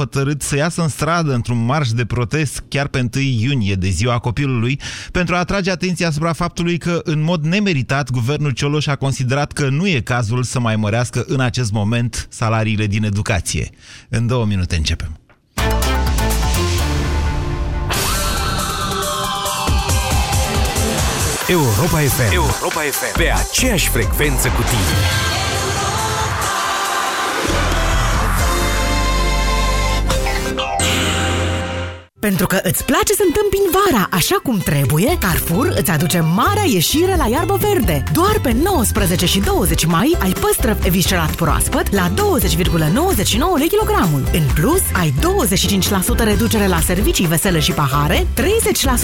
hotărât să iasă în stradă într-un marș de protest chiar pe 1 iunie de ziua copilului pentru a atrage atenția asupra faptului că în mod nemeritat guvernul Cioloș a considerat că nu e cazul să mai mărească în acest moment salariile din educație. În două minute începem. Europa FM. Europa FM. Pe aceeași frecvență cu tine. Pentru că îți place să întâmpini vara așa cum trebuie, Carrefour îți aduce marea ieșire la iarbă verde. Doar pe 19 și 20 mai ai păstrăv eviscerat proaspăt la 20,99 lei kilogramul. În plus, ai 25% reducere la servicii vesele și pahare,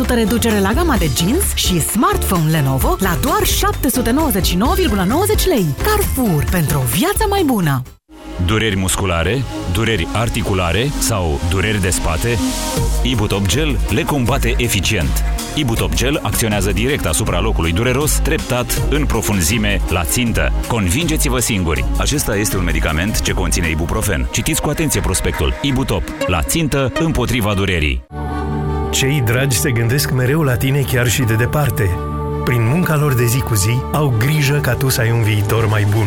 30% reducere la gama de jeans și smartphone Lenovo la doar 799,90 lei. Carrefour, pentru o viață mai bună! Dureri musculare, dureri articulare sau dureri de spate? Ibutop Gel le combate eficient. Ibutop Gel acționează direct asupra locului dureros, treptat, în profunzime, la țintă. Convingeți-vă singuri! Acesta este un medicament ce conține ibuprofen. Citiți cu atenție prospectul. Ibutop. La țintă, împotriva durerii. Cei dragi se gândesc mereu la tine chiar și de departe. Prin munca lor de zi cu zi, au grijă ca tu să ai un viitor mai bun.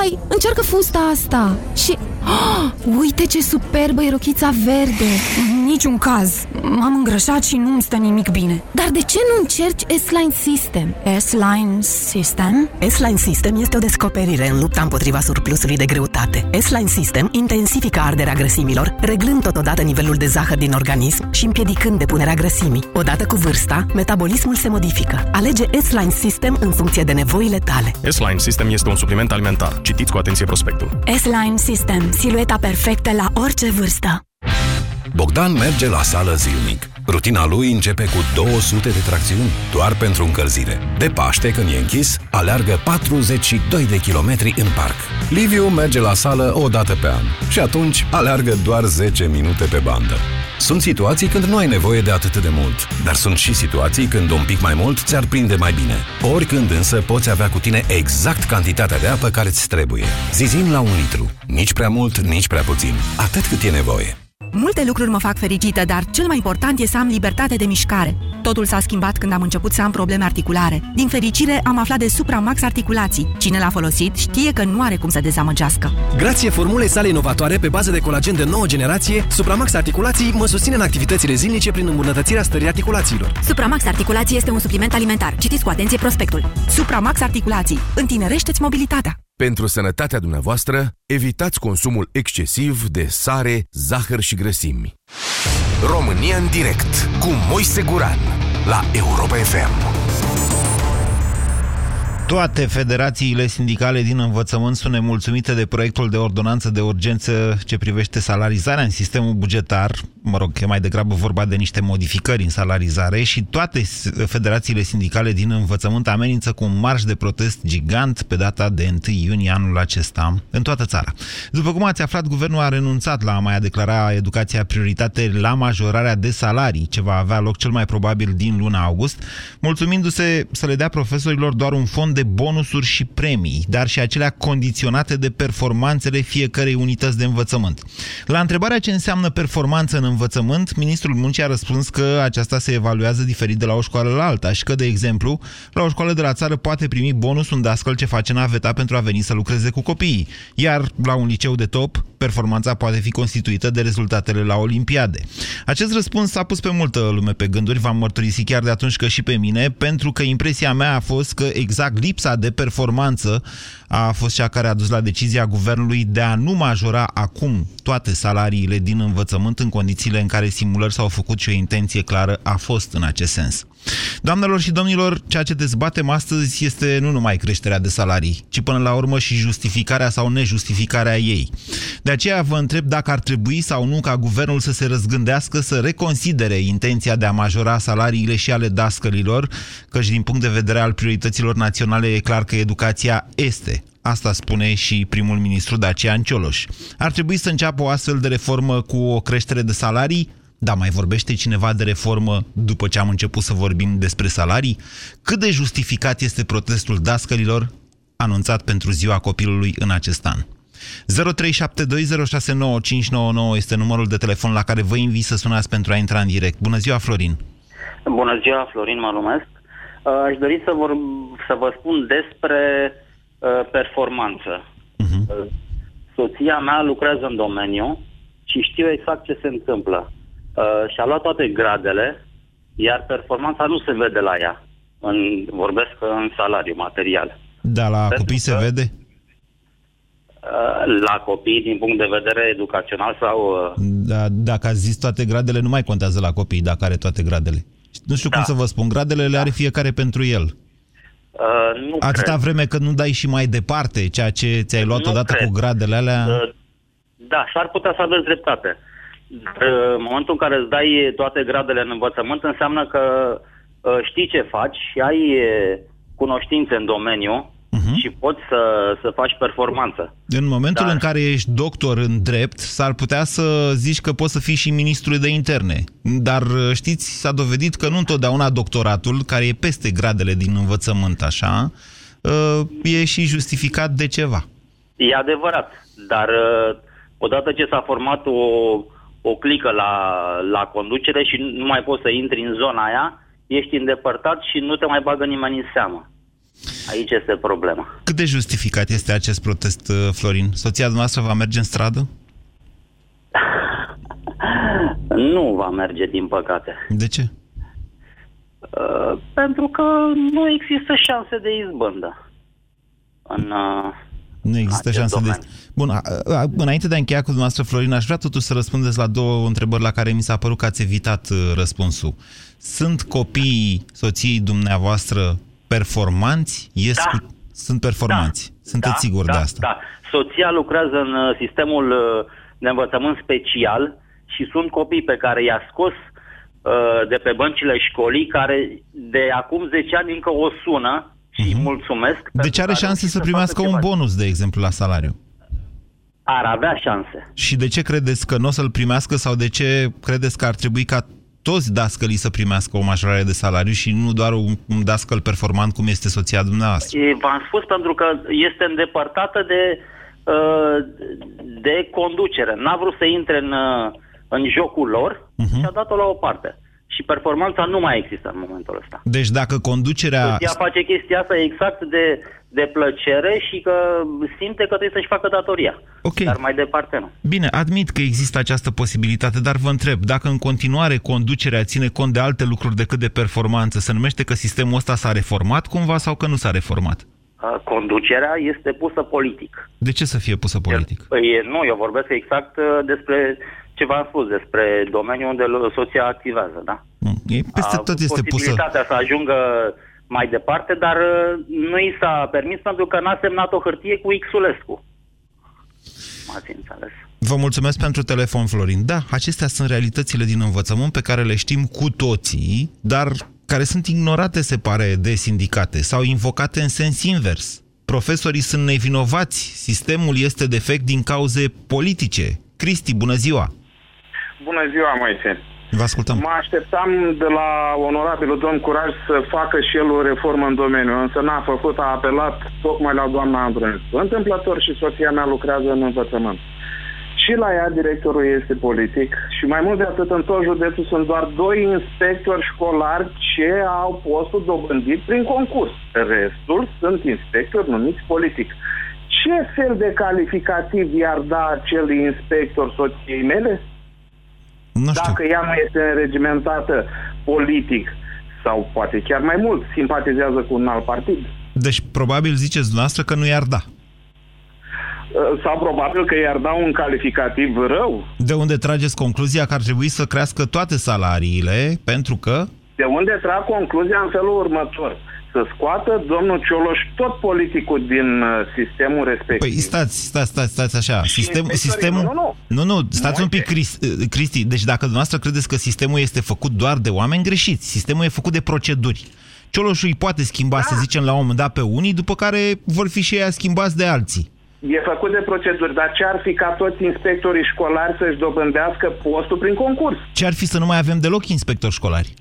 Vai, încearcă fusta asta și Oh, uite ce superbă e rochița verde! Niciun caz. M-am îngrășat și nu-mi stă nimic bine. Dar de ce nu încerci S-Line System? S-Line System? S-Line System este o descoperire în lupta împotriva surplusului de greutate. S-Line System intensifică arderea grăsimilor, reglând totodată nivelul de zahăr din organism și împiedicând depunerea grăsimii. Odată cu vârsta, metabolismul se modifică. Alege S-Line System în funcție de nevoile tale. S-Line System este un supliment alimentar. Citiți cu atenție prospectul. S-Line System silueta perfectă la orice vârstă. Bogdan merge la sală zilnic. Rutina lui începe cu 200 de tracțiuni doar pentru încălzire. De Paște, când e închis, aleargă 42 de kilometri în parc. Liviu merge la sală o dată pe an și atunci aleargă doar 10 minute pe bandă. Sunt situații când nu ai nevoie de atât de mult, dar sunt și situații când un pic mai mult ți-ar prinde mai bine. Oricând însă poți avea cu tine exact cantitatea de apă care îți trebuie. Zizin la un litru. Nici prea mult, nici prea puțin. Atât cât e nevoie. Multe lucruri mă fac fericită, dar cel mai important e să am libertate de mișcare. Totul s-a schimbat când am început să am probleme articulare. Din fericire, am aflat de Supramax Articulații. Cine l-a folosit știe că nu are cum să dezamăgească. Grație formulei sale inovatoare pe bază de colagen de nouă generație, Supramax Articulații mă susține în activitățile zilnice prin îmbunătățirea stării articulațiilor. Supramax Articulații este un supliment alimentar. Citiți cu atenție prospectul. Supramax Articulații. Întinerește-ți mobilitatea. Pentru sănătatea dumneavoastră, evitați consumul excesiv de sare, zahăr și grăsimi. România în direct cu Moise Guran la Europa FM. Toate federațiile sindicale din învățământ sunt nemulțumite de proiectul de ordonanță de urgență ce privește salarizarea în sistemul bugetar. Mă rog, e mai degrabă vorba de niște modificări în salarizare și toate federațiile sindicale din învățământ amenință cu un marș de protest gigant pe data de 1 iunie anul acesta în toată țara. După cum ați aflat, guvernul a renunțat la a mai declara educația prioritate la majorarea de salarii, ce va avea loc cel mai probabil din luna august, mulțumindu-se să le dea profesorilor doar un fond de de bonusuri și premii, dar și acelea condiționate de performanțele fiecărei unități de învățământ. La întrebarea ce înseamnă performanță în învățământ, ministrul muncii a răspuns că aceasta se evaluează diferit de la o școală la alta și că, de exemplu, la o școală de la țară poate primi bonus un dascăl ce face naveta pentru a veni să lucreze cu copiii, iar la un liceu de top, performanța poate fi constituită de rezultatele la Olimpiade. Acest răspuns a pus pe multă lume pe gânduri, v-am mărturisit chiar de atunci că și pe mine, pentru că impresia mea a fost că exact lipsa de performanță a fost cea care a dus la decizia guvernului de a nu majora acum toate salariile din învățământ în condițiile în care simulări s-au făcut și o intenție clară a fost în acest sens. Doamnelor și domnilor, ceea ce dezbatem astăzi este nu numai creșterea de salarii, ci până la urmă și justificarea sau nejustificarea ei. De De aceea vă întreb dacă ar trebui sau nu ca guvernul să se răzgândească să reconsidere intenția de a majora salariile și ale dascălilor, căci din punct de vedere al priorităților naționale e clar că educația este Asta spune și primul ministru Dacian Cioloș. Ar trebui să înceapă o astfel de reformă cu o creștere de salarii? Da, mai vorbește cineva de reformă după ce am început să vorbim despre salarii? Cât de justificat este protestul dascălilor anunțat pentru ziua copilului în acest an? 0372069599 este numărul de telefon la care vă invit să sunați pentru a intra în direct. Bună ziua, Florin! Bună ziua, Florin, mă numesc. Aș dori să, vor, să vă spun despre uh, performanță. Uh-huh. Soția mea lucrează în domeniu și știu exact ce se întâmplă. Uh, și-a luat toate gradele, iar performanța nu se vede la ea. În, vorbesc în salariu material. Da, la Pentru copii se vede? Uh, la copii, din punct de vedere educațional sau... Uh... Da, dacă ați zis toate gradele, nu mai contează la copii dacă are toate gradele. Nu știu da. cum să vă spun, gradele le are fiecare pentru el. Uh, nu Atâta cred. vreme cât nu dai și mai departe ceea ce ți-ai luat nu odată cred. cu gradele alea... Uh, da, s-ar putea să aveți dreptate. Uh, în momentul în care îți dai toate gradele în învățământ, înseamnă că uh, știi ce faci și ai uh, cunoștințe în domeniu uh-huh. Și poți să, să faci performanță. În momentul Dar... în care ești doctor în drept, s-ar putea să zici că poți să fii și ministru de interne. Dar știți, s-a dovedit că nu întotdeauna doctoratul, care e peste gradele din învățământ așa, e și justificat de ceva. E adevărat, dar odată ce s-a format o, o clică la, la conducere și nu mai poți să intri în zona aia, ești îndepărtat și nu te mai bagă nimeni în seamă. Aici este problema. Cât de justificat este acest protest, uh, Florin? Soția noastră va merge în stradă? nu va merge, din păcate. De ce? Uh, pentru că nu există șanse de izbândă în, uh, nu există șansă domeniu. de... Bun, a, a, înainte de a încheia cu dumneavoastră, Florin, aș vrea totuși să răspundeți la două întrebări la care mi s-a părut că ați evitat uh, răspunsul. Sunt copiii soției dumneavoastră performanți? Ies da. cu... Sunt performanți. Da. Sunteți da, siguri da, de asta? Da. Soția lucrează în uh, sistemul uh, de învățământ special și sunt copii pe care i-a scos uh, de pe băncile școlii, care de acum 10 ani încă o sună și uh-huh. mulțumesc. Deci are șanse să primească un bonus, de exemplu, la salariu. Ar avea șanse. Și de ce credeți că nu o să-l primească sau de ce credeți că ar trebui ca toți dascălii să primească o majorare de salariu și nu doar un, un dascăl performant cum este soția dumneavoastră? V-am spus pentru că este îndepărtată de, uh, de conducere. N-a vrut să intre în, uh, în jocul lor uh-huh. și a dat-o la o parte și performanța nu mai există în momentul ăsta. Deci dacă conducerea... Ea face chestia asta exact de, de plăcere și că simte că trebuie să-și facă datoria. Okay. Dar mai departe nu. Bine, admit că există această posibilitate, dar vă întreb, dacă în continuare conducerea ține cont de alte lucruri decât de performanță, se numește că sistemul ăsta s-a reformat cumva sau că nu s-a reformat? Conducerea este pusă politic. De ce să fie pusă politic? Păi, nu, eu vorbesc exact uh, despre ce v-am spus despre domeniul unde soția activează, da? E, peste tot este pusă... Posibilitatea să ajungă mai departe, dar uh, nu i s-a permis pentru că n-a semnat o hârtie cu Xulescu. M-ați înțeles. Vă mulțumesc pentru telefon, Florin. Da, acestea sunt realitățile din învățământ pe care le știm cu toții, dar care sunt ignorate, se pare, de sindicate sau invocate în sens invers. Profesorii sunt nevinovați, sistemul este defect din cauze politice. Cristi, bună ziua! Bună ziua, Moise. Vă ascultăm. Mă așteptam de la onorabilul domn Curaj să facă și el o reformă în domeniu, însă n-a făcut, a apelat tocmai la doamna Andronescu. Întâmplător și soția mea lucrează în învățământ. Și la ea directorul este politic și mai mult de atât în tot județul sunt doar doi inspectori școlari ce au postul dobândit prin concurs. Restul sunt inspectori numiți politic. Ce fel de calificativ i-ar da acel inspector soției mele? Nu știu. Dacă ea nu este înregimentată politic sau poate chiar mai mult, simpatizează cu un alt partid. Deci probabil ziceți dumneavoastră că nu i-ar da. Uh, sau probabil că i-ar da un calificativ rău. De unde trageți concluzia că ar trebui să crească toate salariile, pentru că... De unde trag concluzia în felul următor. Să scoată domnul Cioloș tot politicul din uh, sistemul respectiv. Păi stați, stați, stați, stați așa. Sistem, sistemul... Nu, nu. Nu, nu, stați Nu, un pic, Chris, uh, Cristi. Deci dacă dumneavoastră credeți că sistemul este făcut doar de oameni, greșiți. Sistemul e făcut de proceduri. Cioloșul îi poate schimba, Da. să zicem, la un moment dat pe unii, după care vor fi și ei schimbați de alții. E făcut de proceduri, dar ce ar fi ca toți inspectorii școlari să-și dobândească postul prin concurs? Ce ar fi să nu mai avem deloc inspectori școlari?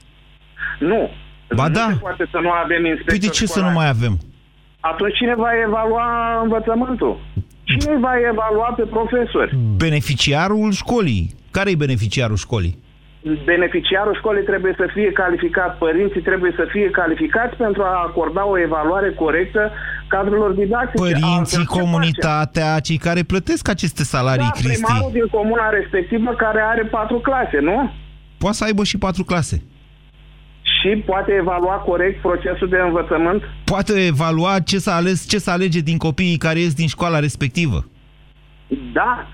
Nu. Ba nu da. se poate să nu avem inspectori Păi de ce să nu școlari. mai avem? Atunci cine va evalua învățământul? Cine îi va evalua pe profesori? Beneficiarul școlii. Care e beneficiarul școlii? Beneficiarul școlii trebuie să fie calificat, părinții trebuie să fie calificați pentru a acorda o evaluare corectă cadrelor didactice. Părinții, Altfel, ce comunitatea, cei care plătesc aceste salarii, facem? Da, Cristi. primarul din comuna respectivă care are patru clase, nu? Poate să aibă și patru clase. Și poate evalua corect procesul de învățământ? Poate evalua ce s-a ales, ce să alege din copiii care ies din școala respectivă. Da.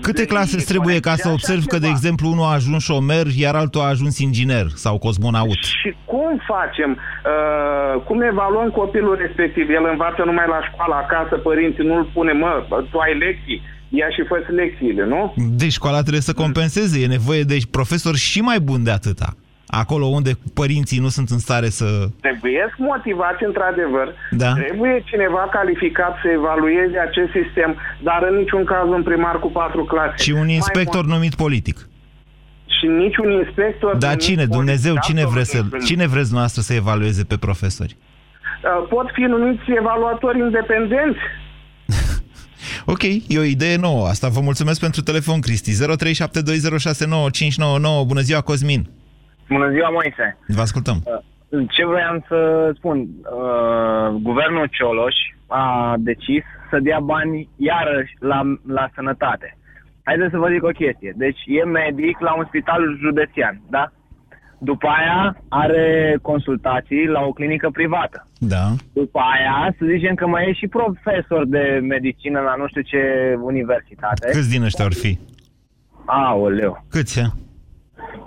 Câte clase îți trebuie ca să așa observi că, de ceva. exemplu, unul a ajuns șomer, iar altul a ajuns inginer sau cosmonaut? Și cum facem? Uh, cum evaluăm copilul respectiv? El învață numai la școală, acasă, părinții nu-l pune, mă, tu ai lecții, ia și fă lecțiile, nu? Deci școala trebuie să compenseze. E nevoie de profesori și mai buni de atâta. Acolo unde părinții nu sunt în stare să... Trebuie motivați într-adevăr. Da. Trebuie cineva calificat să evalueze acest sistem, dar în niciun caz un primar cu patru clase. Și un Mai inspector numit politic. mult- Și niciun inspector... Dar numit cine? Dumnezeu, politic, cine, absolut vre să, niciun. cine vreți noastră să evalueze pe profesori? Uh, Pot fi numiți evaluatori independenți. Ok, e o idee nouă asta. Vă mulțumesc pentru telefon, Cristi. 0372069599. Bună ziua, Cosmin. Bună ziua, Moise. Vă ascultăm. Ce vreau să spun? Uh, guvernul Cioloș a decis să dea bani iarăși la, la sănătate. Haideți să vă zic o chestie. Deci e medic la un spital județean, da? După aia are consultații la o clinică privată. Da. După aia, să zicem că mai e și profesor de medicină la nu știu ce universitate. Câți din ăștia ar fi? Aoleu. Câți, ia?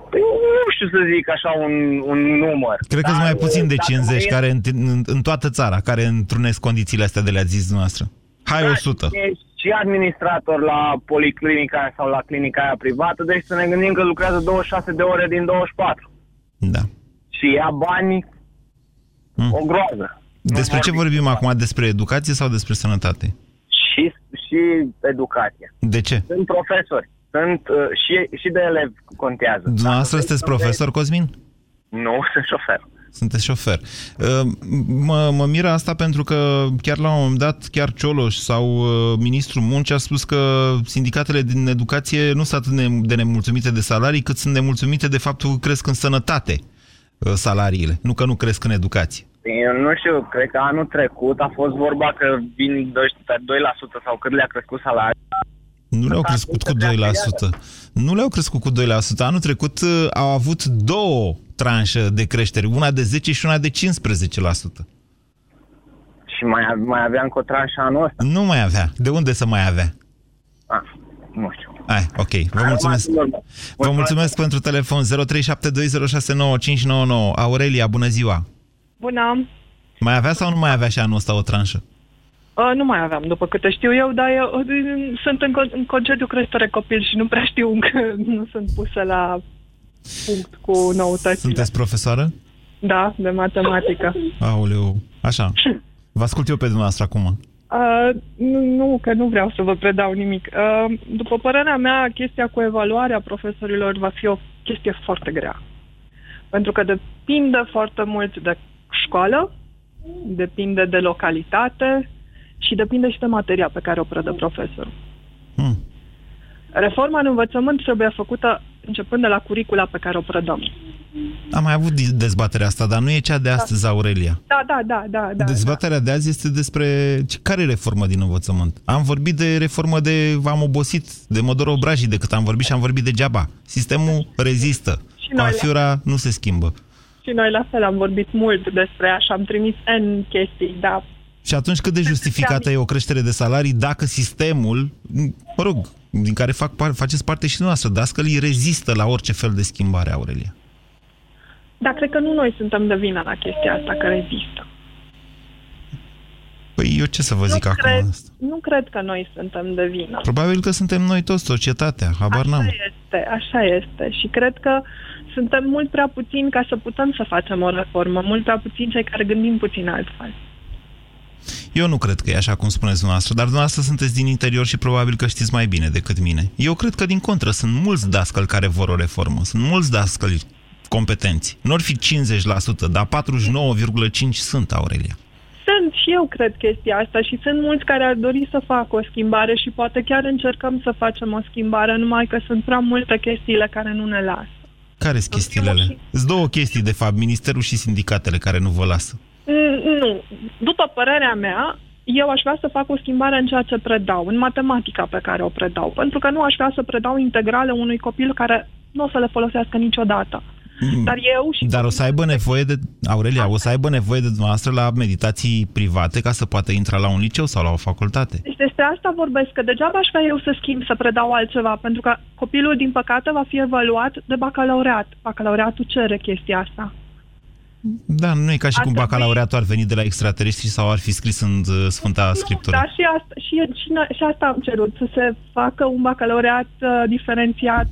Păi nu știu să zic așa un, un număr. Cred că sunt Dar, mai puțin de dacă 50 mai e- care în, în, în toată țara, care întrunesc condițiile astea de le-ați zis dumneavoastră. Hai 100. E și administrator la policlinica aia sau la clinica aia privată, deci să ne gândim că lucrează 26 de ore din 24. Da. Și ia bani o groază. Despre ce vorbim acum? Despre educație sau despre sănătate? Și, și educație. De ce? Sunt profesori. Sunt uh, și, și de elevi contează. Dumneavoastră sunteți profesor, Cosmin? Nu, sunt șofer. Sunteți șofer. Uh, Mă, mă miră asta pentru că chiar la un moment dat, chiar Cioloș sau uh, ministrul muncii a spus că sindicatele din educație nu sunt atât de- de nemulțumite de salarii, cât sunt nemulțumite de faptul că cresc în sănătate uh, salariile, nu că nu cresc în educație. Eu nu știu, cred că anul trecut a fost vorba că vin 2% sau cât le-a crescut salariul. Nu le-au crescut cu 2%. Nu le-au crescut cu 2%. Anul trecut uh, au avut două tranșe de creștere, una de 10 și una de 15%. Și mai, mai aveam cu o tranșă anul ăsta. Nu mai avea. De unde să mai avea? Ah, nu știu. Hai, ok. Vă mulțumesc. Vă mulțumesc pentru telefon 0372069599. Aurelia, bună ziua. Bună. Mai avea sau nu mai avea și anul ăsta o tranșă? Uh, nu mai aveam, după câte știu eu, dar eu uh, sunt în, con- în concediu creștere copil și nu prea știu încă, nu sunt pusă la punct cu noutățile. Sunteți profesoară? Da, de matematică. Aoleu. Așa. Vă ascult eu pe dumneavoastră acum. Uh, nu, nu, că nu vreau să vă predau nimic. Uh, după părerea mea, chestia cu evaluarea profesorilor va fi o chestie foarte grea. Pentru că depinde foarte mult de școală, depinde de localitate și depinde și de materia pe care o predă profesorul. Hmm. Reforma în învățământ trebuie făcută începând de la curicula pe care o predăm. Am mai avut dezbaterea asta, dar nu e cea de astăzi, Aurelia. Da, da, da, da. da Dezbaterea de azi este despre ce- care reformă din învățământ. Am vorbit de reformă de... am obosit de Modor Obrajii de cât am vorbit și am vorbit degeaba. Sistemul rezistă. Și noi la- Coafiura nu se schimbă. Și noi la fel am vorbit mult despre așa, am trimis N chestii, da. Și atunci cât de justificată e o creștere de salarii dacă sistemul, mă rog, din care fac, par- faceți parte și noastră, dascălii rezistă la orice fel de schimbare, Aurelia? Dar cred că nu noi suntem de vină la chestia asta, că rezistă. Păi eu ce să vă zic nu acum? Cred, asta? nu cred că noi suntem de vină. Probabil că suntem noi toți, societatea, habar Așa n-am. este, așa este. Și cred că suntem mult prea puțini ca să putem să facem o reformă, mult prea puțini cei care gândim puțin altfel. Eu nu cred că e așa cum spuneți dumneavoastră, dar dumneavoastră sunteți din interior și probabil că știți mai bine decât mine. Eu cred că, din contră, sunt mulți dascăli care vor o reformă. Sunt mulți dascăli competenți. Nu ar fi 50%, dar 49,5% sunt, Aurelia. Sunt și eu cred chestia asta și sunt mulți care ar dori să facă o schimbare și poate chiar încercăm să facem o schimbare, numai că sunt prea multe chestiile care nu ne lasă. Care sunt chestiile? Sunt două chestii, de fapt, ministerul și sindicatele care nu vă lasă. Mm, Nu. După părerea mea, eu aș vrea să fac o schimbare în ceea ce predau, în matematica pe care o predau, pentru că nu aș vrea să predau integrale unui copil care nu o să le folosească niciodată. Dar eu și... Dar o să aibă nevoie de, Aurelia, o să aibă nevoie de dumneavoastră la meditații private ca să poată intra la un liceu sau la o facultate. Deci despre asta vorbesc, că degeaba aș vrea eu să schimb, să predau altceva, pentru că copilul, din păcate, va fi evaluat de bacalaureat. Bacalaureatul cere chestia asta. Da, nu e ca și Ar cum trebui- bacalaureatul ar veni de la extraterestri sau ar fi scris în uh, Sfânta Scriptură. Dar și asta, și, și, și asta am cerut, să se facă un bacalaureat uh, diferențiat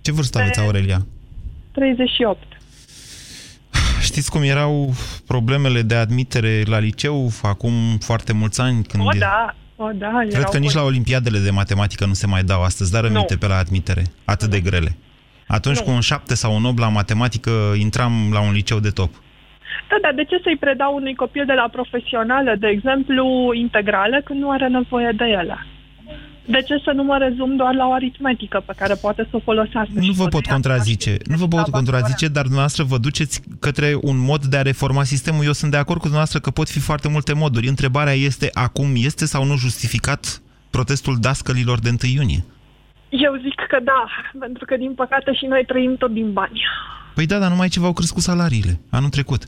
Ce vârstă aveți, Aurelia? 38. Știți cum erau problemele de admitere la liceu acum foarte mulți ani? Când O, da, o, da. Cred erau că nici la păi- olimpiadele de matematică nu se mai dau astăzi, dar aminte pe la admitere. Atât de grele. Atunci Nu. cu un 7 sau un 8 la matematică intram la un liceu de top. Da, dar de ce să-i predau unui copil de la profesională, de exemplu, integrale, când nu are nevoie de ele? De ce să nu mă rezum doar la o aritmetică pe care poate să o folosească? Nu vă pot contrazice, nu vă pot contrazice, dar dumneavoastră vă duceți către un mod de a reforma sistemul. Eu sunt de acord cu dumneavoastră că pot fi foarte multe moduri. Întrebarea este acum, este sau nu justificat protestul dascălilor de 1 iunie? Eu zic că da, pentru că din păcate și noi trăim tot din bani. Păi da, dar numai ce v-au crescut salariile anul trecut.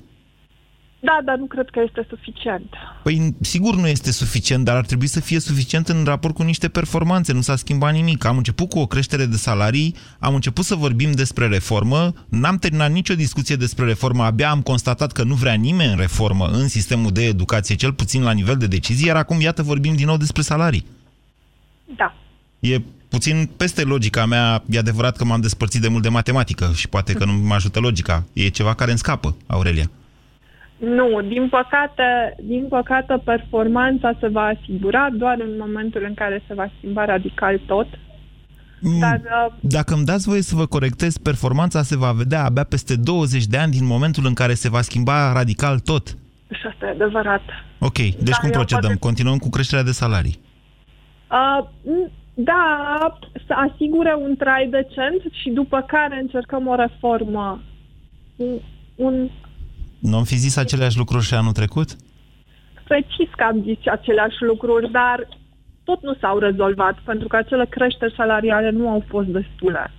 Da, dar nu cred că este suficient. Păi sigur nu este suficient, dar ar trebui să fie suficient în raport cu niște performanțe. Nu s-a schimbat nimic. Am început cu o creștere de salarii, am început să vorbim despre reformă, n-am terminat nicio discuție despre reformă, abia am constatat că nu vrea nimeni reformă în sistemul de educație, cel puțin la nivel de decizie, iar acum, iată, vorbim din nou despre salarii. Da. E puțin peste logica mea, e adevărat că m-am despărțit de mult de matematică și poate că nu mă ajută logica. E ceva care îmi scapă, Aurelia. Nu, din păcate, din păcate performanța se va asigura doar în momentul în care se va schimba radical tot. Dar uh, Dacă îmi dați voie să vă corectez, performanța se va vedea abia peste 20 de ani din momentul în care se va schimba radical tot. și asta e adevărat. Ok, deci Da, cum eu procedăm? poate- Continuăm cu creșterea de salarii. Uh, da, să asigure un trai decent și după care încercăm o reformă. Un, un Nu am fi zis aceleași lucruri și anul trecut? precis că am zis aceleași lucruri, dar tot nu s-au rezolvat, pentru că acele creșteri salariale nu au fost destule.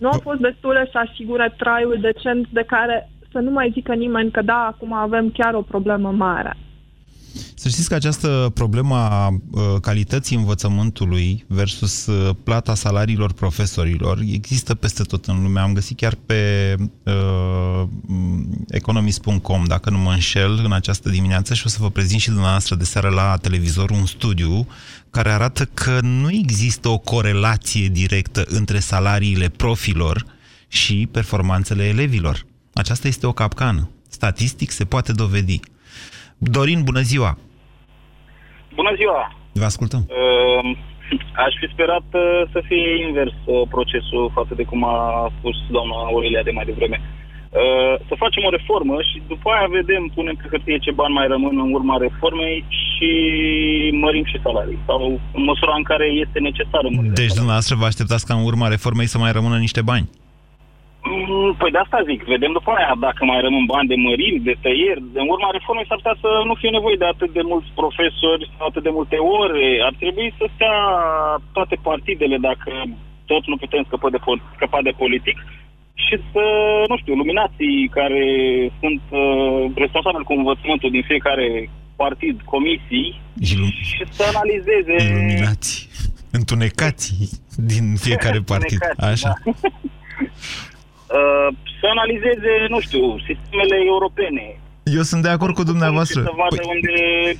Nu au fost destule să asigure traiul decent de care să nu mai zică nimeni că da, acum avem chiar o problemă mare. Să știți că această problemă a uh, calității învățământului versus uh, plata salariilor profesorilor există peste tot în lume. Am găsit chiar pe uh, economist.com, dacă nu mă înșel, în această dimineață și o să vă prezint și dumneavoastră de seară la televizor un studiu care arată că nu există o corelație directă între salariile profilor și performanțele elevilor. Aceasta este o capcană. Statistic se poate dovedi. Dorin, bună ziua! Bună ziua! Vă ascultăm. Uh, aș fi sperat uh, să fie invers uh, procesul față de cum a spus doamna Aurelia de mai devreme. Uh, să facem o reformă și după aia vedem, punem pe hârtie ce bani mai rămân în urma reformei și mărim și salarii. Sau în măsura în care este necesară mărirea Deci dumneavoastră vă așteptați ca în urma reformei să mai rămână niște bani. Mm, Păi de asta zic, vedem după aia dacă mai rămân bani de măriri, de tăieri. În urma reformei s-ar putea să nu fie nevoie de atât de mulți profesori sau atât de multe ore. Ar trebui să stea toate partidele, dacă tot nu putem scăpa de, pol- scăpa de politic, și să, nu știu, luminații care sunt uh, responsabili cu învățământul din fiecare partid, comisii, Ilum- și să analizeze... Iluminați, întunecați din fiecare partid. Întunecați, Așa. da. Uh, să analizeze, nu știu, sistemele europene, Eu sunt de acord cu dumneavoastră. Să vadă Păi, unde,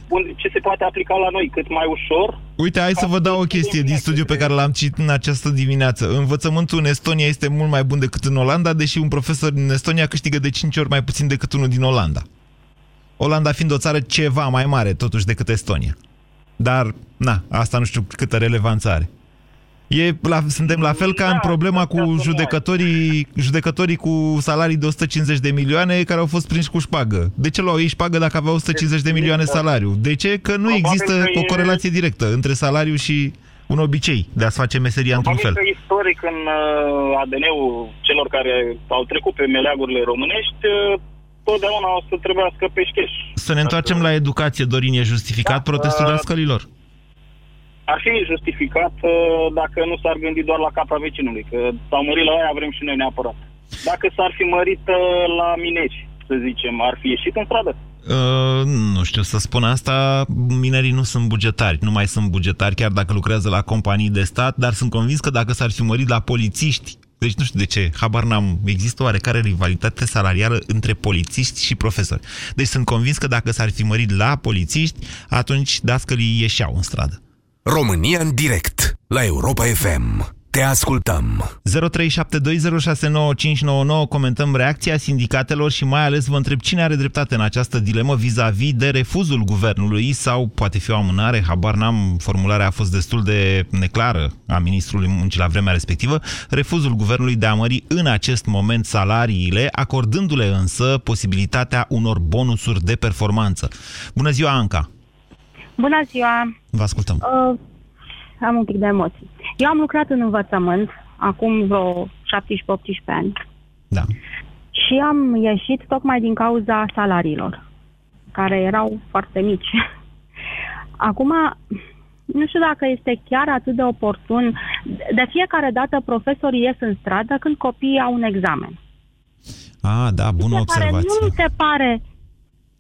unde, ce se poate aplica la noi, cât mai ușor. uite, hai să vă dau o chestie din studiu pe care l-am citit în această dimineață. Învățământul în Estonia este mult mai bun decât în Olanda, deși un profesor din Estonia câștigă de 5 ori mai puțin decât unul din Olanda. Olanda fiind o țară ceva mai mare, totuși, decât Estonia. Dar, na, asta nu știu câtă relevanță are. E la, suntem la fel ca în problema cu judecătorii, judecătorii cu salarii de 150 de milioane care au fost prinși cu șpagă. De ce luau ei șpagă dacă aveau 150 de milioane salariu? De ce? Că nu există că o e- corelație directă între salariu și un obicei de a-ți face meseria într-un fel. Probabil că istoric în uh, ADN-ul celor care au trecut pe meleagurile românești, uh, totdeauna o să trebuiască pe șcheș. Să ne întoarcem la educație, Dorin, e justificat protestul uh, dascălilor? Ar fi justificat uh, dacă nu s-ar gândi doar la capra vecinului, că s-au mărit la aia, vrem și noi neapărat. Dacă s-ar fi mărit uh, la mineri, să zicem, ar fi ieșit în stradă. Uh, nu știu să spun asta, minerii nu sunt bugetari, nu mai sunt bugetari chiar dacă lucrează la companii de stat, dar sunt convins că dacă s-ar fi mărit la polițiști, deci nu știu de ce, habar n-am, există oarecare rivalitate salarială între polițiști și profesori. Deci sunt convins că dacă s-ar fi mărit la polițiști, atunci dascălii ieșeau în stradă. România în direct la Europa FM. Te ascultăm. 0372069599 comentăm reacția sindicatelor și mai ales vă întreb cine are dreptate în această dilemă vis-a-vis de refuzul guvernului sau poate fi o amânare, habar n-am, formularea a fost destul de neclară a ministrului muncii la vremea respectivă, refuzul guvernului de a mări în acest moment salariile, acordându-le însă posibilitatea unor bonusuri de performanță. Bună ziua, Anca! Bună ziua! Vă ascultăm. Uh, am un pic de emoții. Eu am lucrat în învățământ acum vreo 17-18 ani. Da. Și am ieșit tocmai din cauza salariilor, care erau foarte mici. Acum, nu știu dacă este chiar atât de oportun. De fiecare dată profesorii ies în stradă când copiii au un examen. Ah, da, bună care observație. nu mi se pare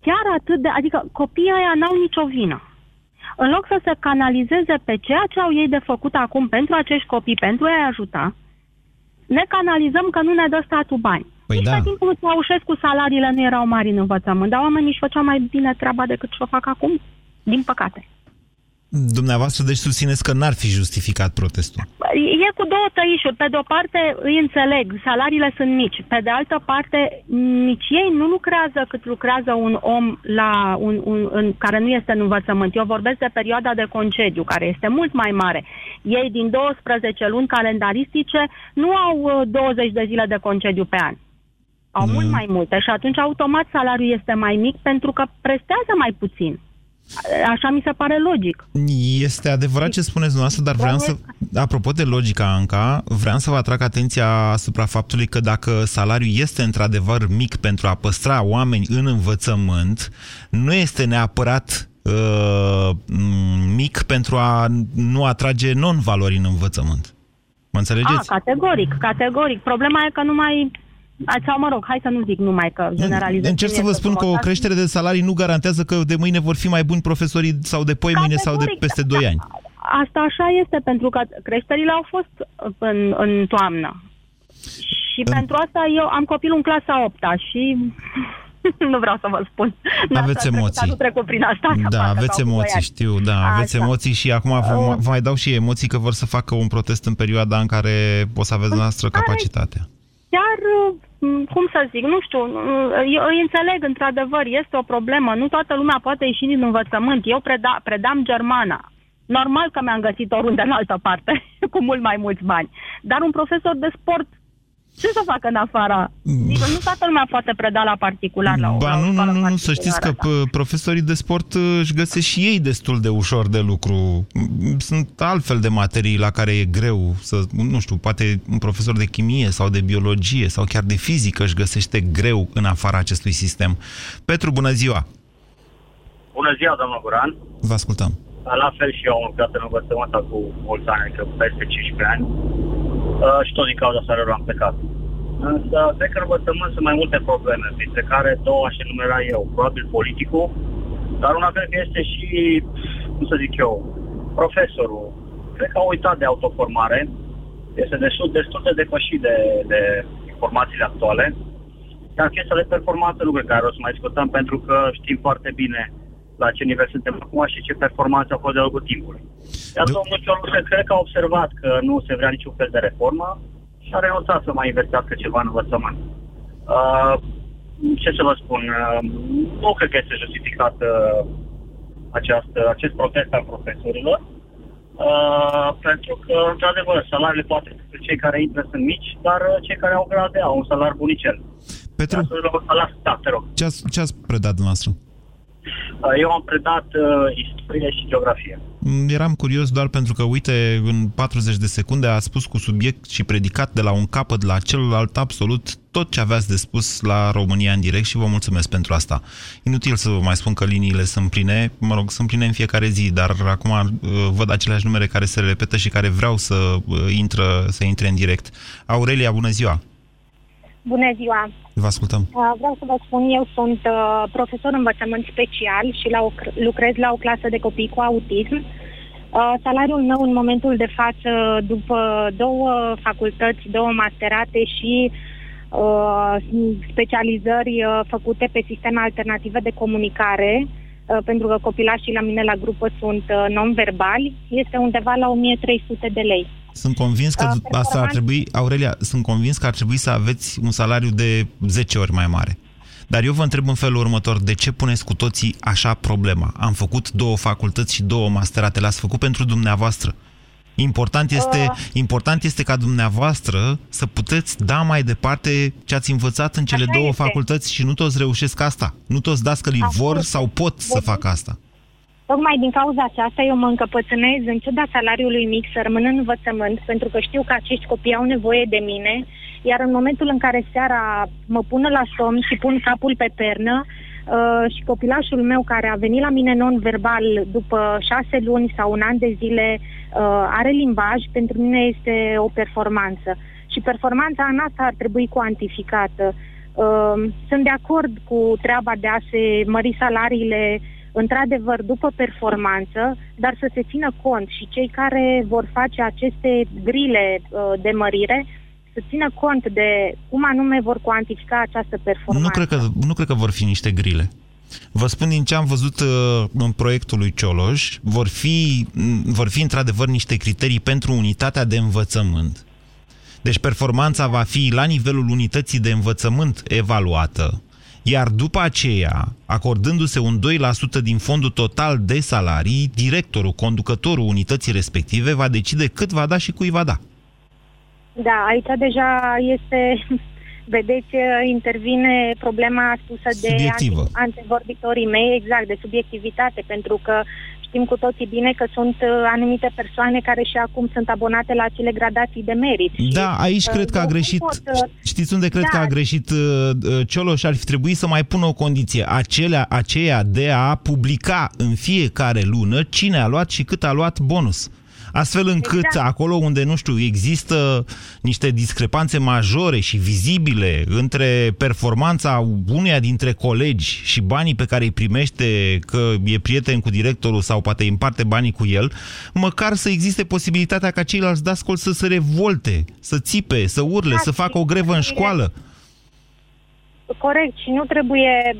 chiar atât de... Adică copiii ăia n-au nicio vină. În loc să se canalizeze pe ceea ce au ei de făcut acum pentru acești copii, pentru a-i ajuta, ne canalizăm că nu ne dă statul bani. Păi Nici da. pe timpul lui Ceaușescu salariile nu erau mari în învățământ, dar oamenii își făceau mai bine treaba decât ce o fac acum, din păcate. Dumneavoastră, deci susțineți că n-ar fi justificat protestul. E cu două tăișuri. Pe de o parte îi înțeleg, salariile sunt mici. Pe de altă parte, nici ei nu lucrează cât lucrează un om la un, un, în, care nu este în învățământ. Eu vorbesc de perioada de concediu, care este mult mai mare. Ei din 12 luni calendaristice nu au uh, 20 de zile de concediu pe an. Au mult mai multe și atunci automat salariul este mai mic pentru că prestează mai puțin. Așa mi se pare logic. Este adevărat ce spuneți dumneavoastră, dar vreau să, apropo de logica Anca, vreau să vă atrag atenția asupra faptului că dacă salariul este într-adevăr mic pentru a păstra oameni în învățământ, nu este neapărat uh, mic pentru a nu atrage non-valori în învățământ. Mă înțelegeți? A, categoric, categoric. Problema e că nu mai... Sau mă rog, hai să nu zic numai că generalizez. Încerc să vă spun că o creștere de salarii nu garantează că de mâine vor fi mai buni profesorii sau de poi mâine sau de peste 2 ani. Asta așa este, pentru că creșterile au fost în, în toamnă. Și În- pentru asta eu am copilul în clasa 8 și nu vreau să vă spun. Aveți emoții. Nu trecut prin asta. să Da, facă, aveți sau cu emoții, băiați. știu, da, aveți Așa. emoții și acum vă, Uh. vă mai dau și emoții că vor să facă un protest în perioada în care o să aveți noastră capacitatea. Chiar, m, cum să zic, nu știu, eu îi înțeleg, într-adevăr, este o problemă. Nu toată lumea poate ieși din învățământ. Eu preda, predam germana. Normal că mi-am găsit oriunde în altă parte, cu mult mai mulți bani. Dar un profesor de sport, ce să facă în afara? Adică nu toată lumea poate preda la particular. La o, Ba la o nu, nu, școală nu, nu, să știți că particulară. p- profesorii de sport uh, își găsesc și ei destul de ușor de lucru. M, Sunt altfel de materii la care e greu să, nu știu, poate un profesor de chimie sau de biologie sau chiar de fizică își găsește greu în afara acestui sistem. Petru, bună ziua! Bună ziua, domnul Guran. Vă ascultăm. La fel și eu am lucrat în învățământ cu mulți ani, adică peste 15 ani. Uh, și tot din cauza salariului am plecat. Însă, cred că în învățământ sunt mai multe probleme, printre care două aș enumera eu. Probabil politicul, dar una cred că este și, cum să zic eu, profesorul. Cred că au uitat de autoformare. Este destul, destul de depășit de, de informațiile actuale. Dar chestia de performanță nu cred că are o să mai discutăm, pentru că știm foarte bine la ce nivel suntem acum și ce performanță a fost de-a lungul timpului. Iar domnul Cioloșe cred că a observat că nu se vrea niciun fel de reformă și a renunțat să mai investească ceva în învățământ. Uh, ce să vă spun, uh, nu cred că este justificat uh, această, acest protest al profesorilor, uh, pentru că, într-adevăr, salariile poate cei care intră sunt mici, dar uh, cei care au grade au un salar bunicel. Petru, da, te rog. Ce ați, ce ați predat dumneavoastră? Uh, eu am predat uh, istorie și geografie. Mm, eram curios doar pentru că, uite, în 40 de secunde a spus cu subiect și predicat de la un capăt la celălalt absolut tot ce aveați de spus la România în direct și vă mulțumesc pentru asta. Inutil să vă mai spun că liniile sunt pline, mă rog, sunt pline în fiecare zi, dar acum uh, văd aceleași numere care se repetă și care vreau să, intră, să intre în direct. Aurelia, bună ziua! Bună ziua! Vă ascultăm. Uh, vreau să vă spun, eu sunt uh, profesor învățământ special și la o, lucrez la o clasă de copii cu autism. Uh, salariul meu în momentul de față, după două facultăți, două masterate și uh, specializări uh, făcute pe sisteme alternative de comunicare, uh, pentru că copilașii la mine la grupă sunt uh, non-verbali, este undeva la 1300 de lei. Sunt convins că uh, asta ar trebui, Aurelia, sunt convins că ar trebui să aveți un salariu de 10 ori mai mare. Dar eu vă întreb în felul următor, de ce puneți cu toții așa problema? Am făcut două facultăți și două masterate, le-ați făcut pentru dumneavoastră. Important este, uh, important este ca dumneavoastră să puteți da mai departe ce ați învățat în cele două este. facultăți și nu toți reușesc asta. Nu toți dascălii vor sau pot să facă asta. Tocmai din cauza aceasta eu mă încăpățânez în ciuda salariului mic să rămân în învățământ, pentru că știu că acești copii au nevoie de mine, iar în momentul în care seara mă pun la somn și pun capul pe pernă, Uh, și copilașul meu care a venit la mine non-verbal după șase luni sau un an de zile uh, are limbaj, pentru mine este o performanță. Și performanța în asta ar trebui cuantificată. Uh, sunt de acord cu treaba de a se mări salariile într-adevăr, după performanță, dar să se țină cont și cei care vor face aceste grile uh, de mărire să țină cont de cum anume vor cuantifica această performanță. Nu cred că, nu cred că vor fi niște grile. Vă spun din ce am văzut uh, în proiectul lui Cioloș, vor fi, vor fi într-adevăr niște criterii pentru unitatea de învățământ. Deci performanța va fi la nivelul unității de învățământ evaluată iar după aceea, acordându-se un 2% din fondul total de salarii, directorul, conducătorul unității respective va decide cât va da și cui va da. Da, aici deja este, vedeți, intervine problema spusă de antevorbitorii mei, exact, de subiectivitate, pentru că știm cu toții bine că sunt uh, anumite persoane care și acum sunt abonate la acele gradații de merit. Da, aici cred că a greșit, pot, uh, știți unde cred da. că a greșit uh, Cioloș? Ar fi trebuit să mai pună o condiție, acelea, aceea de a publica în fiecare lună cine a luat și cât a luat bonus astfel încât exact. acolo unde, nu știu, există niște discrepanțe majore și vizibile între performanța uneia dintre colegi și banii pe care îi primește, că e prieten cu directorul sau poate îi împarte banii cu el, măcar să existe posibilitatea ca ceilalți dascoli să se revolte, să țipe, să urle, da, să facă o grevă în școală. Corect și nu trebuie,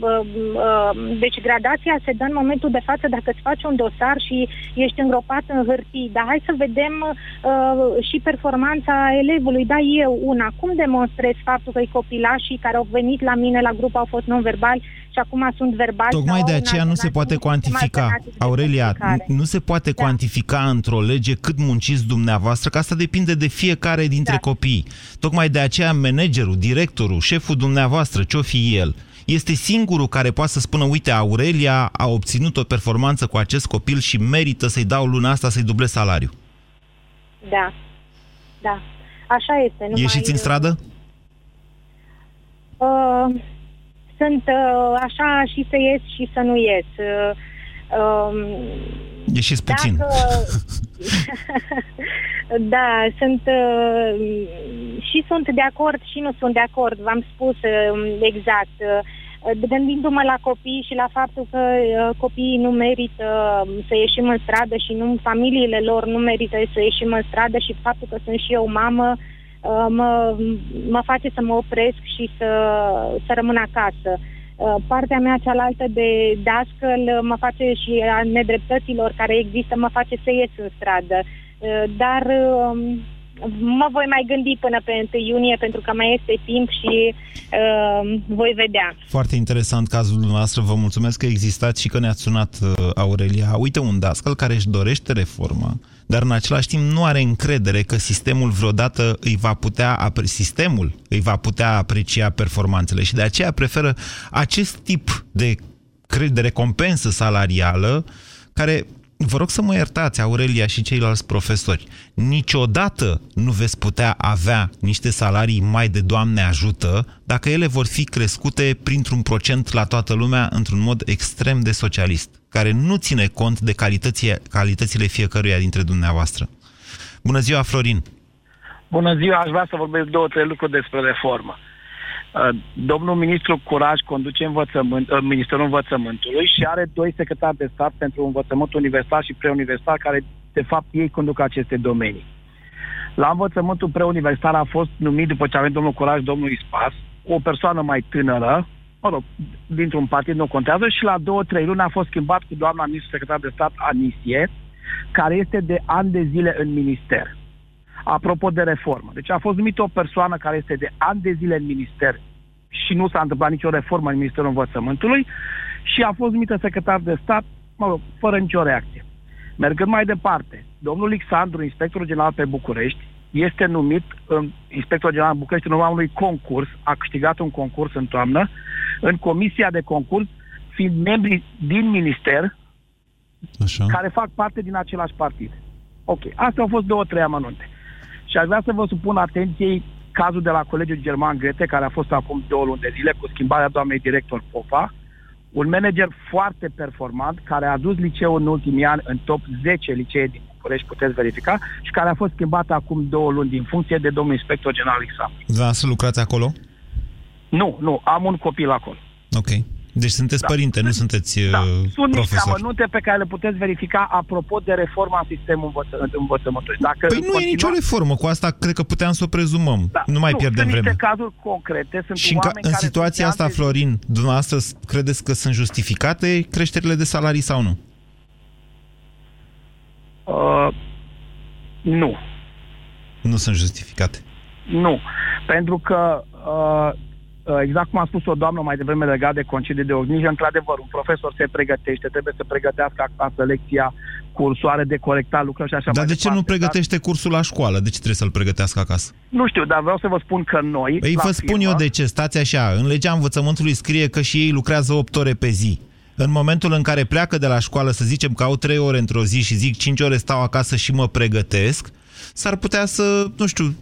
deci gradația se dă în momentul de față dacă îți faci un dosar și ești îngropat în hârtii, dar hai să vedem uh, și performanța elevului. Da, eu una, cum demonstrez faptul că copilașii care au venit la mine la grup au fost non-verbali și acum sunt verbali. Tocmai de aceea nu se poate cuantifica. Aurelia, nu se poate da. cuantifica într-o lege cât munciți dumneavoastră, că asta depinde de fiecare dintre da. copii. Tocmai de aceea managerul, directorul, șeful dumneavoastră, ce-o fi el, este singurul care poate să spună, uite, Aurelia a obținut o performanță cu acest copil și merită să-i dau luna asta să-i duble salariu. Da, da, așa este. Numai... Ieșiți în stradă? Uh, sunt uh, așa și să ies și să nu ies. Uh, um, Ieșiți puțin. Dacă... da, sunt uh, și sunt de acord și nu sunt de acord, v-am spus uh, exact. Uh, gândindu-mă la copii și la faptul că uh, copiii nu merită uh, să ieșim în stradă și nu familiile lor nu merită să ieșim în stradă și faptul că sunt și eu mamă, uh, mă, mă face să mă opresc și să, să rămân acasă. Uh, partea mea cealaltă de dascăl mă face și a nedreptăților care există, mă face să ies în stradă. Uh, dar um, mă voi mai gândi până pe 1 iunie pentru că mai este timp și uh, voi vedea. Foarte interesant cazul dumneavoastră. Vă mulțumesc că existați și că ne-ați sunat, uh, Aurelia. Uite un dascăl care își dorește reformă, dar în același timp nu are încredere că sistemul vreodată îi va putea, sistemul îi va putea aprecia performanțele și de aceea preferă acest tip de, de recompensă salarială care Vă rog să mă iertați, Aurelia și ceilalți profesori, niciodată nu veți putea avea niște salarii mai de Doamne ajută dacă ele vor fi crescute printr-un procent la toată lumea într-un mod extrem de socialist, care nu ține cont de calitățile fiecăruia dintre dumneavoastră. Bună ziua, Florin! Bună ziua, aș vrea să vorbesc două, trei lucruri despre reformă. Uh, domnul ministru Curaj conduce învățământ, uh, Ministerul Învățământului și are doi secretari de stat pentru învățământ universitar și preuniversitar care, de fapt, ei conduc aceste domenii. La învățământul preuniversitar a fost numit, după ce a venit domnul Curaj, domnul Ispas, o persoană mai tânără, mă rog, dintr-un partid nu contează, și la două, trei luni a fost schimbat cu doamna ministru secretar de stat Anisie, care este de ani de zile în minister apropo de reformă. Deci a fost numită o persoană care este de ani de zile în minister și nu s-a întâmplat nicio reformă în Ministerul Învățământului și a fost numită secretar de stat, mă rog, fără nicio reacție. Mergând mai departe, domnul Alexandru, inspectorul general pe București, este numit în inspectorul general București în urma unui concurs, a câștigat un concurs în toamnă, în comisia de concurs, fiind membri din minister, Așa. care fac parte din același partid. Ok, astea au fost două, trei amănunte. Și aș vrea să vă supun atenției cazul de la Colegiul German Grete, care a fost acum două luni de zile, cu schimbarea doamnei director Popa, un manager foarte performant, care a adus liceul în ultimii ani în top 10 licee din București, puteți verifica, și care a fost schimbat acum două luni din funcție de domnul inspector general Alexandru. Da, să lucrați acolo? Nu, nu, am un copil acolo. Ok. Deci sunteți da. părinte, nu sunteți da. Uh, Sunt profesor. niște amănunte pe care le puteți verifica apropo de reforma în sistemul învăță învățământului. Dacă păi nu continua... e nicio reformă, cu asta cred că puteam să o prezumăm. Da. Nu mai nu, pierdem sunt vreme. Sunt cazuri concrete, sunt Și în, ca, în situația asta, Florin, dumneavoastră credeți că sunt justificate creșterile de salarii sau nu? Uh, nu. Nu sunt justificate? Nu, pentru că uh, Uh, exact cum a spus o doamnă mai devreme legat de concedii de ognijă, într-adevăr, un profesor se pregătește, trebuie să pregătească acasă lecția, cursoare de corectat lucruri și așa Dar mai de ce departe, nu pregătește dar... cursul la școală? De ce trebuie să-l pregătească acasă? Nu știu, dar vreau să vă spun că noi... Păi vă spun firmă... eu de ce, stați așa, în legea învățământului scrie că și ei lucrează 8 ore pe zi. În momentul în care pleacă de la școală, să zicem că au 3 ore într-o zi și zic 5 ore stau acasă și mă pregătesc, s-ar putea să, nu știu,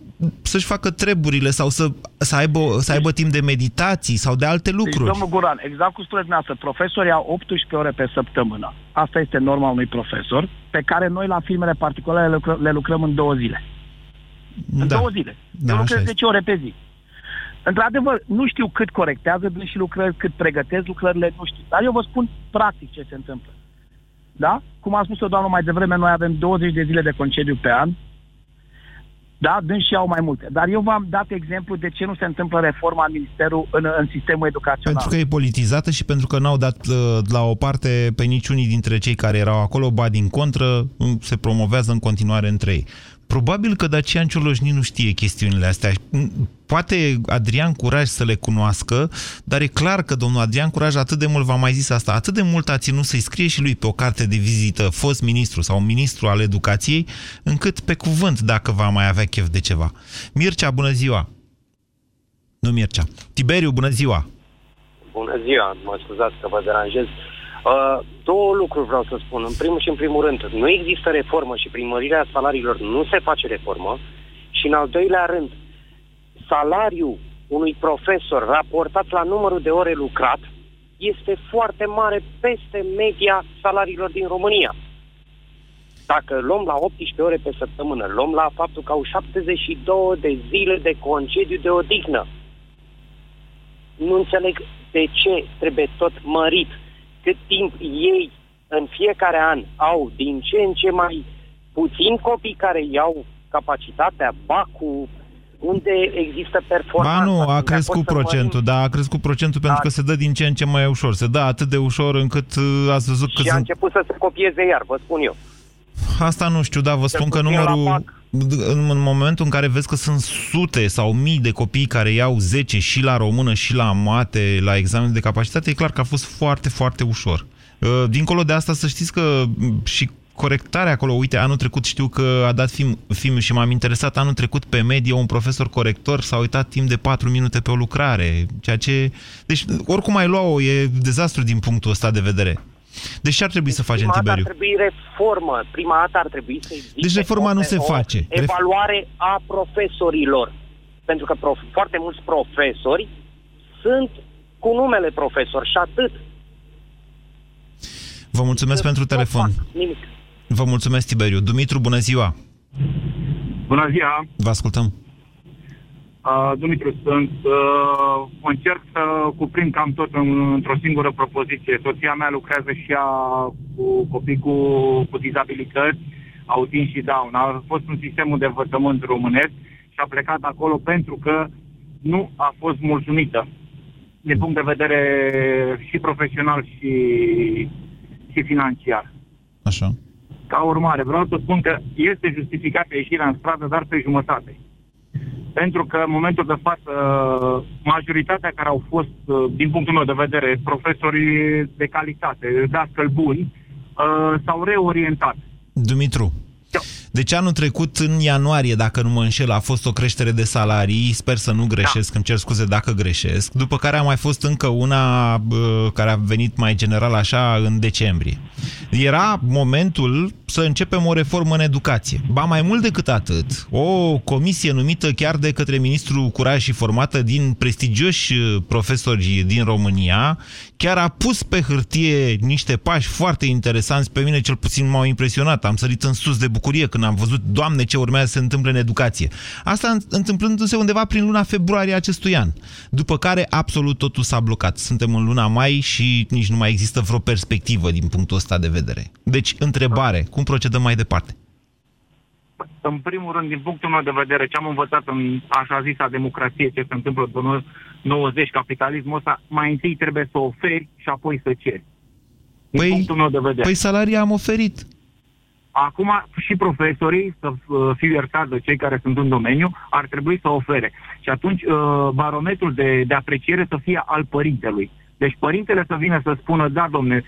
să-și facă treburile sau să, să, aibă, să aibă timp de meditații sau de alte lucruri. Deci, domnul Guran, exact cum spuneți dumneavoastră, profesorii au 18 ore pe săptămână. Asta este norma unui profesor, pe care noi la firmele particulare le, lucrăm, le lucrăm în două zile. În da. două zile. Da, Eu lucrez 10 ore pe zi. Într-adevăr, nu știu cât corectează din și lucrări, cât pregătesc lucrările, nu știu. Dar eu vă spun practic ce se întâmplă. Da? Cum a spus o doamnă mai devreme, noi avem 20 de zile de concediu pe an, da, dâns și au mai multe. Dar eu v-am dat exemplu de ce nu se întâmplă reforma în ministerul, în, în sistemul educațional. Pentru că e politizată și pentru că n-au dat uh, la o parte pe niciunii dintre cei care erau acolo, ba din contră, se promovează în continuare între ei. Probabil că Dacian Cioloșni nu știe chestiunile astea. Poate Adrian Curaj să le cunoască, dar e clar că domnul Adrian Curaj atât de mult v-a mai zis asta, atât de mult a ținut să-i scrie și lui pe o carte de vizită fost ministru sau ministru al educației, încât pe cuvânt dacă va mai avea chef de ceva. Mircea, bună ziua! Nu Mircea. Tiberiu, bună ziua! Bună ziua, mă scuzați că vă deranjez. Uh, două lucruri vreau să spun. În primul și în primul rând, nu există reformă și prin mărirea salariilor nu se face reformă. Și în al doilea rând, salariul unui profesor raportat la numărul de ore lucrat este foarte mare peste media salariilor din România. Dacă luăm la 18 ore pe săptămână, luăm la faptul că au 72 de zile de concediu de odihnă, nu înțeleg de ce trebuie tot mărit cât timp ei în fiecare an au din ce în ce mai puțin copii care iau capacitatea, ba cu unde există performanță. Ba nu, a unde crescut poți să procentul, mărim. da, a crescut procentul pentru că se dă din ce în ce mai ușor. Se dă atât de ușor încât uh, ați văzut că Și a sunt... început să se copieze iar, vă spun eu. Asta nu știu, dar vă spun că puțin la numărul... În, în momentul în care vezi că sunt sute sau mii de copii care iau 10 și la română și la mate, la examen de capacitate, e clar că a fost foarte, foarte ușor. Uh, Dincolo de asta, să știți că m, și corectarea acolo, uite, anul trecut știu că a dat film, film și m-am interesat anul trecut pe medie, un profesor corector s-a uitat timp de 4 minute pe o lucrare, ceea ce... Deci, oricum ai lua-o, e dezastru din punctul ăsta de vedere. Deci ce ar trebui să facem, Prima dată ar Tiberiu? trebui reformă. Prima dată ar trebui să existe Deci reforma nu se o face. Ref- evaluare a profesorilor. Pentru că prof, foarte mulți profesori sunt cu numele profesor și atât. Vă mulțumesc pentru telefon. Nimic. Vă mulțumesc, Tiberiu. Dumitru, bună ziua! Bună ziua! Vă ascultăm. Uh, Dumitru, sunt. Uh, încerc să cuprind cam tot în, într-o singură propoziție. Soția mea lucrează și ea cu copii cu, cu dizabilități, autism și down. A fost un sistemul de învățământ românesc și a plecat acolo pentru că nu a fost mulțumită din punct de vedere și profesional și, și financiar. Așa. Ca urmare, vreau să spun că este justificată ieșirea în stradă, dar pe jumătate. Pentru că în momentul de față, majoritatea care au fost, uh, din punctul meu de vedere, profesori de calitate, dascăl buni, uh, s-au reorientat. Dumitru. Deci anul trecut, în ianuarie, dacă nu mă înșel, a fost o creștere de salarii, sper să nu greșesc, da. îmi cer scuze dacă greșesc, după care a mai fost încă una bă, care a venit mai general așa în decembrie. Era momentul să începem o reformă în educație. Ba mai mult decât atât, o comisie numită chiar de către ministrul Curaj și formată din prestigioși profesori din România, chiar a pus pe hârtie niște pași foarte interesanți, pe mine cel puțin m-au impresionat. Am sărit în sus de bucurie când am văzut, Doamne, ce urmează să se întâmple în educație. Asta întâmplându-se undeva prin luna februarie acestui an. După care absolut totul s-a blocat. Suntem în luna mai și nici nu mai există vreo perspectivă din punctul ăsta de vedere. Deci, întrebare, cum procedăm mai departe? În primul rând, din punctul meu de vedere, ce am învățat în așa zisa democrație, ce se întâmplă în 90, capitalismul ăsta, mai întâi trebuie să oferi și apoi să ceri. Din Păi- punctul meu de vedere. Păi salarii am oferit. Acum și profesorii, să uh, fiu iertat de cei care sunt în domeniu, ar trebui să ofere. Și atunci uh, barometrul de, de apreciere să fie al părintelui. Deci părintele să vină să spună, da, domne,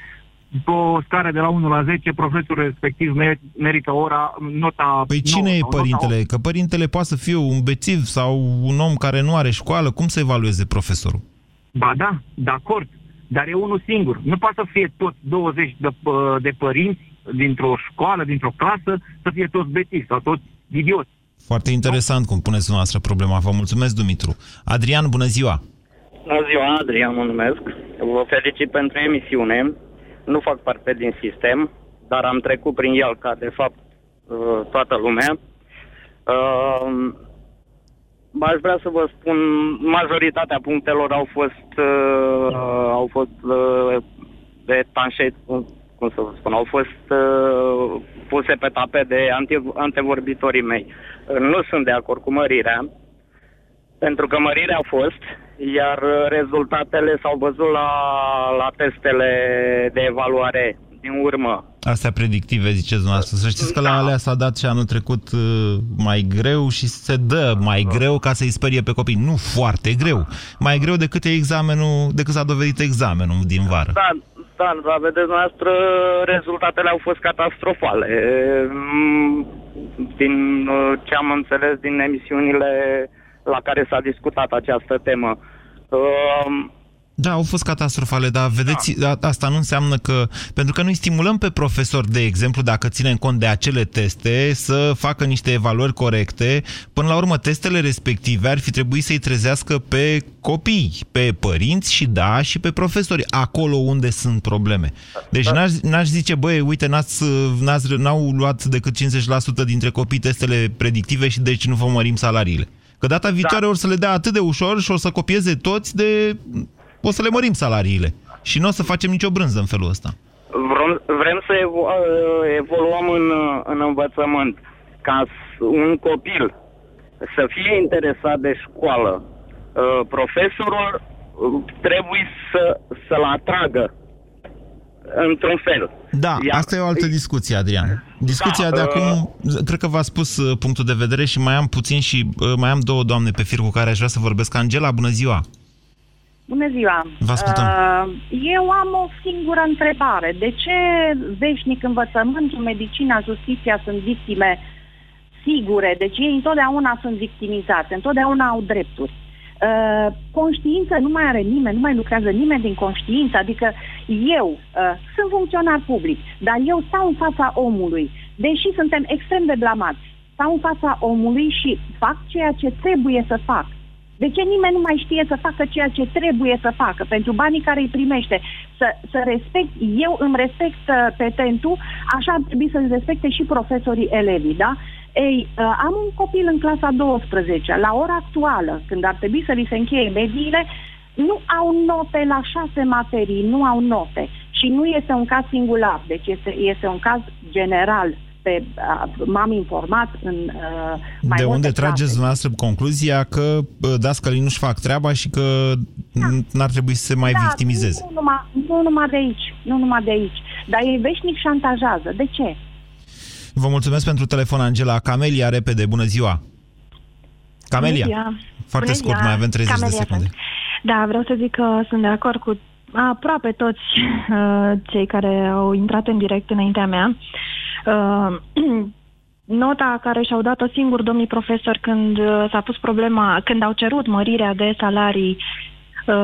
pe o scară de la 1 la 10, profesorul respectiv mer- merită ora, nota Păi cine 9 e sau nota părintele? Că părintele poate să fie un bețiv sau un om care nu are școală. Cum să evalueze profesorul? Ba da, de acord, dar e unul singur. Nu poate să fie toți 20 de, pă- de părinți dintr-o școală, dintr-o clasă, să fie toți bețivi sau toți idioți. Foarte interesant cum puneți dumneavoastră problema. Vă mulțumesc, Dumitru. Adrian, bună ziua! Bună ziua, Adrian mă numesc. Vă felicit pentru emisiune. Nu fac parte din sistem, dar am trecut prin el ca de fapt uh, toată lumea. Uh, Aș vrea să vă spun, majoritatea punctelor au fost uh, au fost uh, de tanșet, cum cum să vă spun, au fost uh, puse pe tapet de ante, antevorbitorii mei. Uh, Nu sunt de acord cu mărirea, pentru că mărirea a fost, iar uh, rezultatele s-au văzut la, la testele de evaluare din urmă. Astea predictive, ziceți dumneavoastră. Să știți că la alea s-a dat și anul trecut uh, mai greu și se dă mai greu ca să-i sperie pe copii. Nu foarte greu. Mai greu decât e examenul, decât s-a dovedit examenul din vară. Da, da, dar vedeți noastră, rezultatele au fost catastrofale. Mm, Din uh, ce am înțeles din emisiunile la care s-a discutat această temă. Uh, Da, au fost catastrofale, dar vedeți, da. asta nu înseamnă că... Pentru că noi stimulăm pe profesori, de exemplu, dacă ținem cont de acele teste, să facă niște evaluări corecte. Până la urmă, testele respective ar fi trebuit să-i trezească pe copii, pe părinți și, da, și pe profesori, acolo unde sunt probleme. Deci n-aș, n-aș zice, băi, uite, n-ați, n-ați, n-au luat decât 50% dintre copii testele predictive și deci nu vă mărim salariile. Că data viitoare da. or să le dea atât de ușor și o să copieze toți de... O să le mărim salariile. Și nu o să facem nicio brânză în felul ăsta. vrem, vrem să evo- uh, evoluăm în, uh, în învățământ. Ca s- un copil să fie interesat de școală. Uh, profesorul uh, trebuie să, să-l atragă într-un fel. Da, Iar- asta e o altă discuție, Adrian. Discuția Da, de uh, acum, cred că v-a spus uh, punctul de vedere și mai am puțin și uh, mai am două doamne pe fir cu care aș vrea să vorbesc. Angela, bună ziua! Bună ziua! Vă ascultăm. Uh, eu am o singură întrebare. De ce veșnic învățământul, medicina, justiția sunt victime sigure? Deci ei întotdeauna sunt victimizați, întotdeauna au drepturi. Uh, conștiință nu mai are nimeni, nu mai lucrează nimeni din conștiință, adică eu uh, sunt funcționar public, dar eu stau în fața omului, deși suntem extrem de blamați, stau în fața omului și fac ceea ce trebuie să fac. De ce nimeni nu mai știe să facă ceea ce trebuie să facă pentru banii care îi primește? Să, să respect, eu îmi respect uh, petentul, așa ar trebui să-l respecte și profesorii elevii, da? Ei, uh, am un copil în clasa 12 La ora actuală, când ar trebui să li se încheie mediile, nu au note la șase materii, nu au note. Și nu este un caz singular, deci este, este un caz general. Pe, uh, m-am informat în uh, mai de multe unde clase. trageți dumneavoastră concluzia că uh, dascălii nu-și fac treaba și că n- n-ar trebui să se mai Da, victimizeze? Nu numai, nu numai de aici, nu numai de aici. Dar ei veșnic șantajează. De ce? Vă mulțumesc pentru telefon, Angela. Camelia, repede, bună ziua! Camelia, Bună ziua. foarte Bună scurt, ziua. mai avem 30 de Camelia secunde. sunt. Da, vreau să zic că sunt de acord cu aproape toți uh, cei care au intrat în direct înaintea mea. Uh, nota care și-au dat-o singur domnii profesori când uh, s-a pus problema, când au cerut mărirea de salarii uh,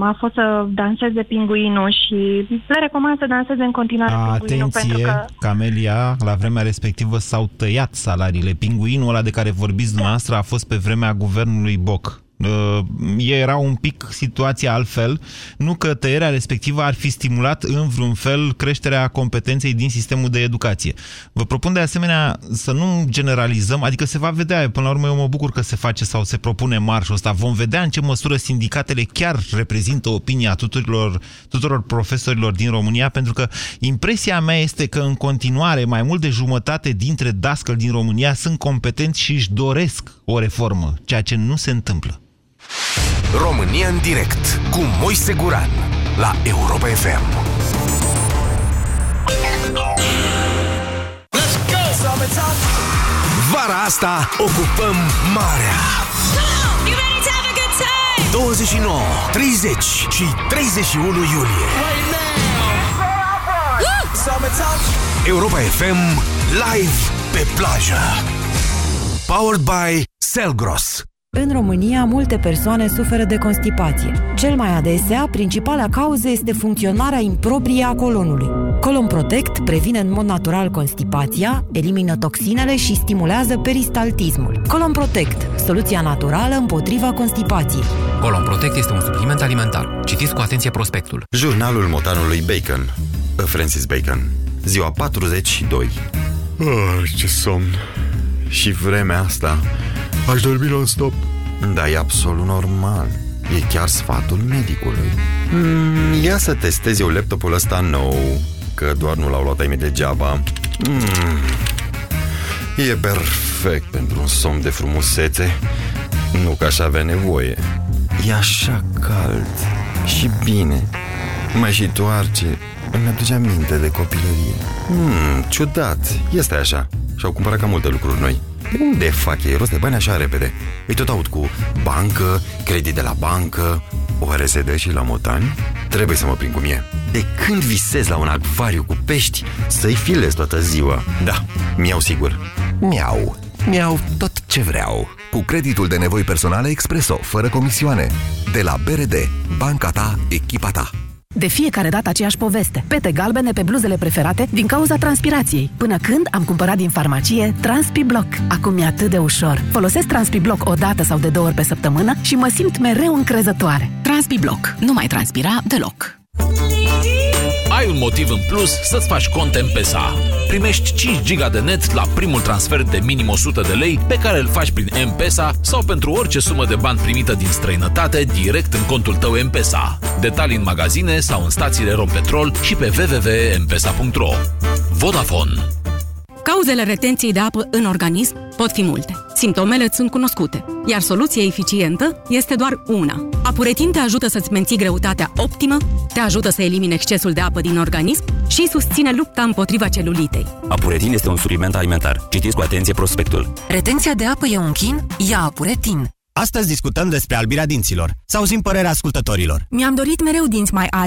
a fost să danseze pinguinul și le recomand să danseze în continuare pinguinul pentru Atenție, că Camelia, la vremea respectivă s-au tăiat salariile. Pinguinul ăla de care vorbiți dumneavoastră a fost pe vremea guvernului Boc. Uh, Era un pic situația altfel, nu că tăierea respectivă ar fi stimulat în vreun fel creșterea competenței din sistemul de educație. Vă propun de asemenea să nu generalizăm, adică se va vedea, până la urmă eu mă bucur că se face sau se propune marșul ăsta, vom vedea în ce măsură sindicatele chiar reprezintă opinia tuturor, tuturor profesorilor din România, pentru că impresia mea este că în continuare mai mult de jumătate dintre dascăli din România sunt competenți și își doresc o reformă, ceea ce nu se întâmplă. România în direct cu Moise Guran la Europa FM. Vara asta ocupăm marea. 29, 30 și 31 iulie. Europa FM live pe plajă. Powered by Selgros. În România, multe persoane suferă de constipație. Cel mai adesea, principala cauză este funcționarea improprie a colonului. Colon Protect previne în mod natural constipația, elimină toxinele și stimulează peristaltismul. Colon Protect, soluția naturală împotriva constipației. Colon Protect este un supliment alimentar. Citiți cu atenție prospectul. Jurnalul motanului Bacon. Francis Bacon. Ziua 42. Oh, ce somn. Și vremea asta. Aș dormi non-stop. Da, e absolut normal. E chiar sfatul medicului. Mm, ia să testez eu laptopul ăsta nou, că doar nu l-au luat ai mei degeaba. Mm, e perfect pentru un somn de frumusețe. Nu că aș avea nevoie. E așa cald și bine. Mă și toarce. Îmi aduce aminte de copilărie. Hmm, ciudat. Este așa. Și-au cumpărat cam multe lucruri noi. De unde fac ei rost de bani așa repede? Îi tot aud cu bancă, credit de la bancă, oare se dă și la motani? Trebuie să mă prind cum e. De când visez la un acvariu cu pești, să-i filez toată ziua. Da, mi-au sigur. Miau. Miau tot ce vreau. Cu creditul de nevoi personale Expreso, fără comisioane. De la BRD, banca ta, echipa ta. De fiecare dată aceeași poveste. Pete galbene pe bluzele preferate din cauza transpirației. Până când am cumpărat din farmacie TranspiBlock. Acum e atât de ușor. Folosesc TranspiBlock o dată sau de două ori pe săptămână și mă simt mereu încrezătoare. TranspiBlock. Nu mai transpira deloc. Ai un motiv în plus să-ți faci cont M-Pesa. Primești 5 giga de net la primul transfer de minim 100 de lei pe care îl faci prin M-Pesa sau pentru orice sumă de bani primită din străinătate direct în contul tău M-Pesa. Detalii în magazine sau în stațiile Rompetrol și pe www.mpesa.ro Vodafone Cauzele retenției de apă în organism Pot fi multe. Simptomele sunt cunoscute, iar soluția eficientă este doar una. Apuretin te ajută să-ți menții greutatea optimă, te ajută să elimine excesul de apă din organism și susține lupta împotriva celulitei. Apuretin este un supliment alimentar. Citiți cu atenție prospectul. Retenția de apă e un chin? Ia Apuretin! Astăzi discutăm despre albirea dinților. Să auzim părerea ascultătorilor. Mi-am dorit mereu dinți mai albi